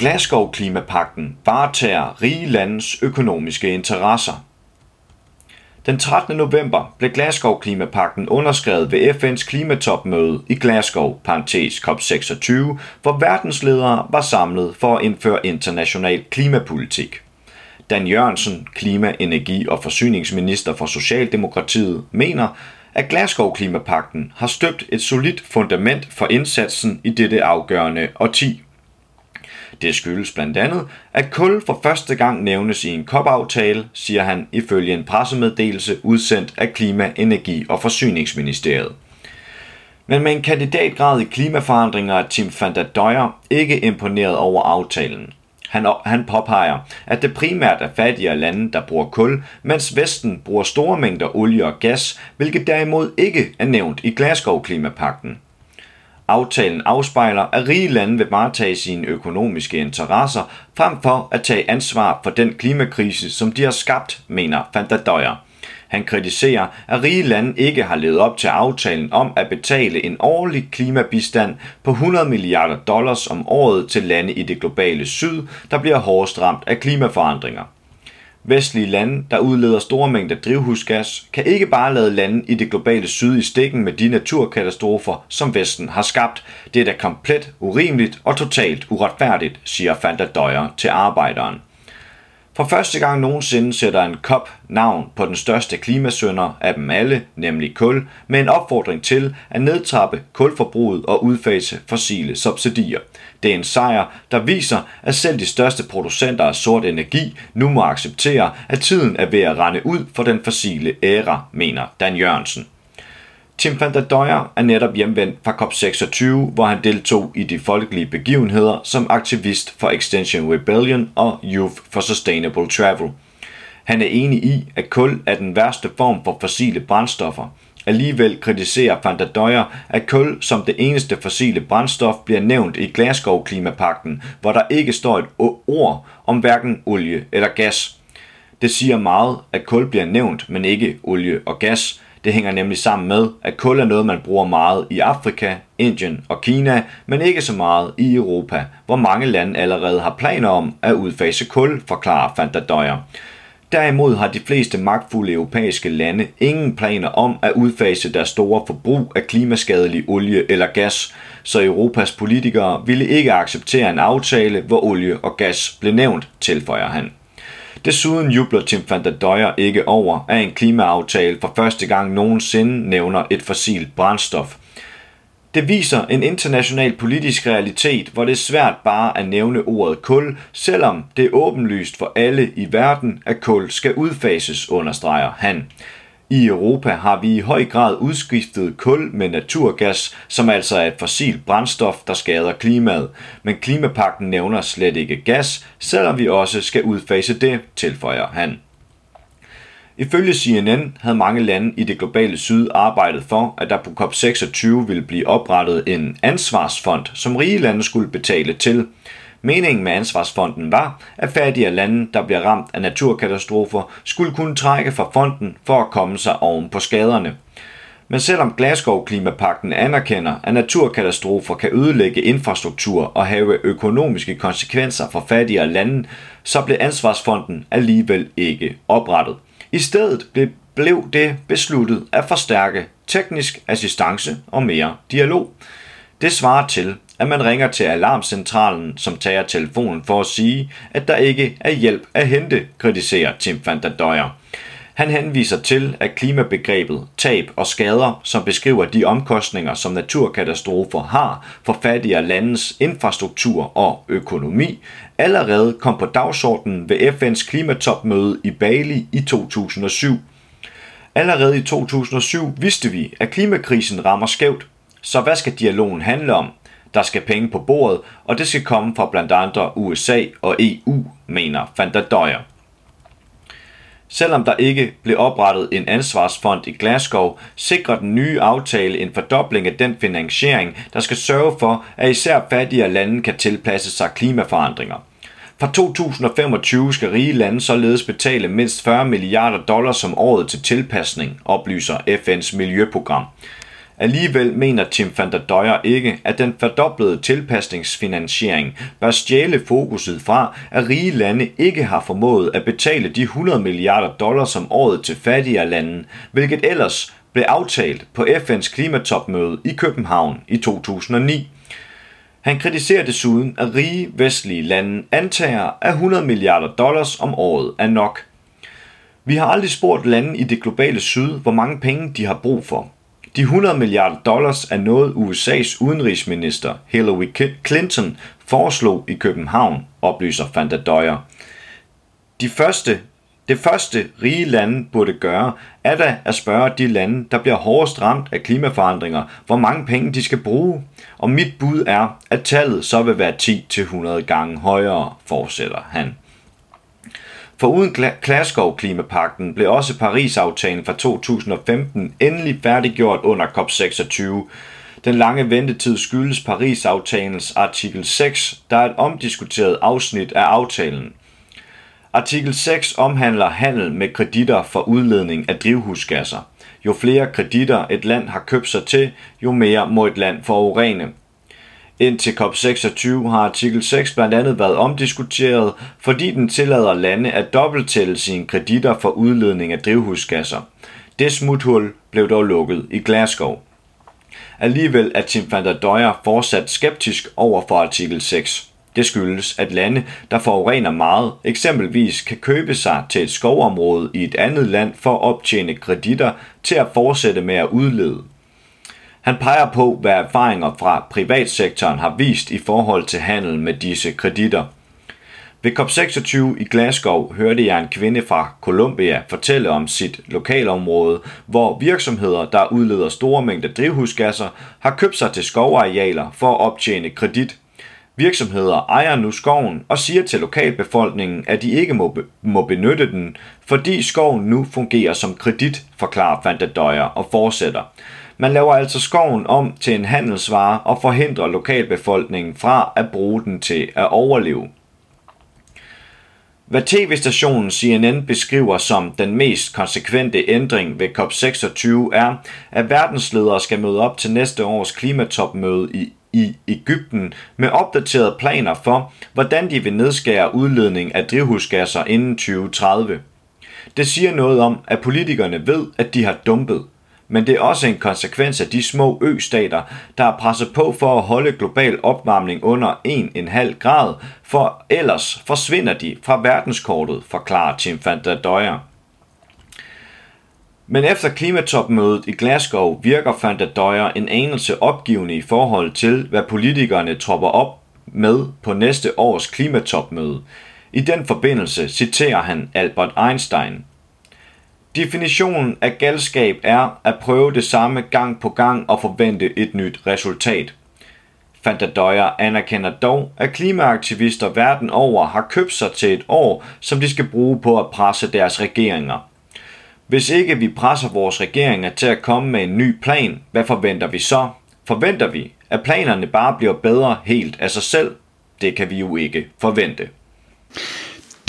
Glasgow-klimapakten varetager rige landes økonomiske interesser. Den 13. november blev Glasgow-klimapakten underskrevet ved FN's klimatopmøde i Glasgow, parentes COP26, hvor verdensledere var samlet for at indføre international klimapolitik. Dan Jørgensen, klima-, energi- og forsyningsminister for Socialdemokratiet, mener, at Glasgow-klimapakten har støbt et solidt fundament for indsatsen i dette afgørende årti. Det skyldes blandt andet, at kul for første gang nævnes i en COP-aftale, siger han ifølge en pressemeddelelse udsendt af Klima-, Energi- og Forsyningsministeriet. Men med en kandidatgrad i klimaforandringer er Tim van der Døjer ikke imponeret over aftalen. Han, han påpeger, at det primært er fattigere lande, der bruger kul, mens Vesten bruger store mængder olie og gas, hvilket derimod ikke er nævnt i Glasgow-klimapakten. Aftalen afspejler, at rige lande vil varetage sine økonomiske interesser, frem for at tage ansvar for den klimakrise, som de har skabt, mener Van der Døjer. Han kritiserer, at rige lande ikke har levet op til aftalen om at betale en årlig klimabistand på 100 milliarder dollars om året til lande i det globale syd, der bliver hårdest ramt af klimaforandringer. Vestlige lande, der udleder store mængder drivhusgas, kan ikke bare lade lande i det globale syd i stikken med de naturkatastrofer, som Vesten har skabt. Det er da komplet urimeligt og totalt uretfærdigt, siger Fanta Døjer til arbejderen. For første gang nogensinde sætter en COP navn på den største klimasønder af dem alle, nemlig kul, med en opfordring til at nedtrappe kulforbruget og udfase fossile subsidier. Det er en sejr, der viser, at selv de største producenter af sort energi nu må acceptere, at tiden er ved at rende ud for den fossile æra, mener Dan Jørgensen. Tim van der Døjer er netop hjemvendt fra COP26, hvor han deltog i de folkelige begivenheder som aktivist for Extension Rebellion og Youth for Sustainable Travel. Han er enig i, at kul er den værste form for fossile brændstoffer. Alligevel kritiserer van der Døjer, at kul som det eneste fossile brændstof bliver nævnt i Glasgow-klimapakten, hvor der ikke står et ord om hverken olie eller gas. Det siger meget, at kul bliver nævnt, men ikke olie og gas – det hænger nemlig sammen med, at kul er noget, man bruger meget i Afrika, Indien og Kina, men ikke så meget i Europa, hvor mange lande allerede har planer om at udfase kul, forklarer Fanta Døjer. Derimod har de fleste magtfulde europæiske lande ingen planer om at udfase deres store forbrug af klimaskadelig olie eller gas, så Europas politikere ville ikke acceptere en aftale, hvor olie og gas blev nævnt, tilføjer han. Desuden jubler Tim van der Døjer ikke over, at en klimaaftale for første gang nogensinde nævner et fossilt brændstof. Det viser en international politisk realitet, hvor det er svært bare at nævne ordet kul, selvom det er åbenlyst for alle i verden, at kul skal udfases, understreger han. I Europa har vi i høj grad udskiftet kul med naturgas, som altså er et fossilt brændstof, der skader klimaet. Men klimapakten nævner slet ikke gas, selvom vi også skal udfase det, tilføjer han. Ifølge CNN havde mange lande i det globale syd arbejdet for, at der på COP26 ville blive oprettet en ansvarsfond, som rige lande skulle betale til. Meningen med ansvarsfonden var, at fattige lande, der bliver ramt af naturkatastrofer, skulle kunne trække fra fonden for at komme sig oven på skaderne. Men selvom Glasgow-klimapakten anerkender, at naturkatastrofer kan ødelægge infrastruktur og have økonomiske konsekvenser for fattigere lande, så blev ansvarsfonden alligevel ikke oprettet. I stedet blev det besluttet at forstærke teknisk assistance og mere dialog. Det svarer til, at man ringer til alarmcentralen, som tager telefonen for at sige, at der ikke er hjælp at hente, kritiserer Tim van der Døjer. Han henviser til, at klimabegrebet tab og skader, som beskriver de omkostninger, som naturkatastrofer har for fattigere landes infrastruktur og økonomi, allerede kom på dagsordenen ved FN's klimatopmøde i Bali i 2007. Allerede i 2007 vidste vi, at klimakrisen rammer skævt. Så hvad skal dialogen handle om? Der skal penge på bordet, og det skal komme fra blandt andre USA og EU, mener Van der Døjer. Selvom der ikke blev oprettet en ansvarsfond i Glasgow, sikrer den nye aftale en fordobling af den finansiering, der skal sørge for, at især fattigere lande kan tilpasse sig klimaforandringer. Fra 2025 skal rige lande således betale mindst 40 milliarder dollars om året til tilpasning, oplyser FN's miljøprogram. Alligevel mener Tim van der Døjer ikke, at den fordoblede tilpasningsfinansiering bør stjæle fokuset fra, at rige lande ikke har formået at betale de 100 milliarder dollars om året til fattigere lande, hvilket ellers blev aftalt på FN's klimatopmøde i København i 2009. Han kritiserer desuden, at rige vestlige lande antager, at 100 milliarder dollars om året er nok. Vi har aldrig spurgt lande i det globale syd, hvor mange penge de har brug for. De 100 milliarder dollars er noget USA's udenrigsminister Hillary Clinton foreslog i København, oplyser Fanta Døjer. De første, det første rige lande burde gøre, er da at spørge de lande, der bliver hårdest ramt af klimaforandringer, hvor mange penge de skal bruge. Og mit bud er, at tallet så vil være 10-100 gange højere, fortsætter han. For uden Glasgow-klimapakten blev også Paris-aftalen fra 2015 endelig færdiggjort under COP26. Den lange ventetid skyldes Paris-aftalens artikel 6, der er et omdiskuteret afsnit af aftalen. Artikel 6 omhandler handel med kreditter for udledning af drivhusgasser. Jo flere kreditter et land har købt sig til, jo mere må et land forurene. Indtil COP26 har artikel 6 blandt andet været omdiskuteret, fordi den tillader lande at dobbelttælle sine kreditter for udledning af drivhusgasser. Det smuthul blev dog lukket i Glasgow. Alligevel er Tim van der Døjer fortsat skeptisk over for artikel 6. Det skyldes, at lande, der forurener meget, eksempelvis kan købe sig til et skovområde i et andet land for at optjene kreditter til at fortsætte med at udlede. Han peger på, hvad erfaringer fra privatsektoren har vist i forhold til handel med disse kreditter. Ved COP26 i Glasgow hørte jeg en kvinde fra Colombia fortælle om sit lokalområde, hvor virksomheder, der udleder store mængder drivhusgasser, har købt sig til skovarealer for at optjene kredit. Virksomheder ejer nu skoven og siger til lokalbefolkningen, at de ikke må, må benytte den, fordi skoven nu fungerer som kredit, forklarer Van Døjer og fortsætter. Man laver altså skoven om til en handelsvare og forhindrer lokalbefolkningen fra at bruge den til at overleve. Hvad tv-stationen CNN beskriver som den mest konsekvente ændring ved COP26 er, at verdensledere skal møde op til næste års klimatopmøde i, i Ægypten med opdaterede planer for, hvordan de vil nedskære udledning af drivhusgasser inden 2030. Det siger noget om, at politikerne ved, at de har dumpet men det er også en konsekvens af de små østater, der har presset på for at holde global opvarmning under 1,5 grad, for ellers forsvinder de fra verdenskortet, forklarer Tim van der Døjer. Men efter klimatopmødet i Glasgow virker van der Døjer en anelse opgivende i forhold til, hvad politikerne tropper op med på næste års klimatopmøde. I den forbindelse citerer han Albert Einstein – Definitionen af galskab er at prøve det samme gang på gang og forvente et nyt resultat. Fantadøjer anerkender dog, at klimaaktivister verden over har købt sig til et år, som de skal bruge på at presse deres regeringer. Hvis ikke vi presser vores regeringer til at komme med en ny plan, hvad forventer vi så? Forventer vi, at planerne bare bliver bedre helt af sig selv? Det kan vi jo ikke forvente.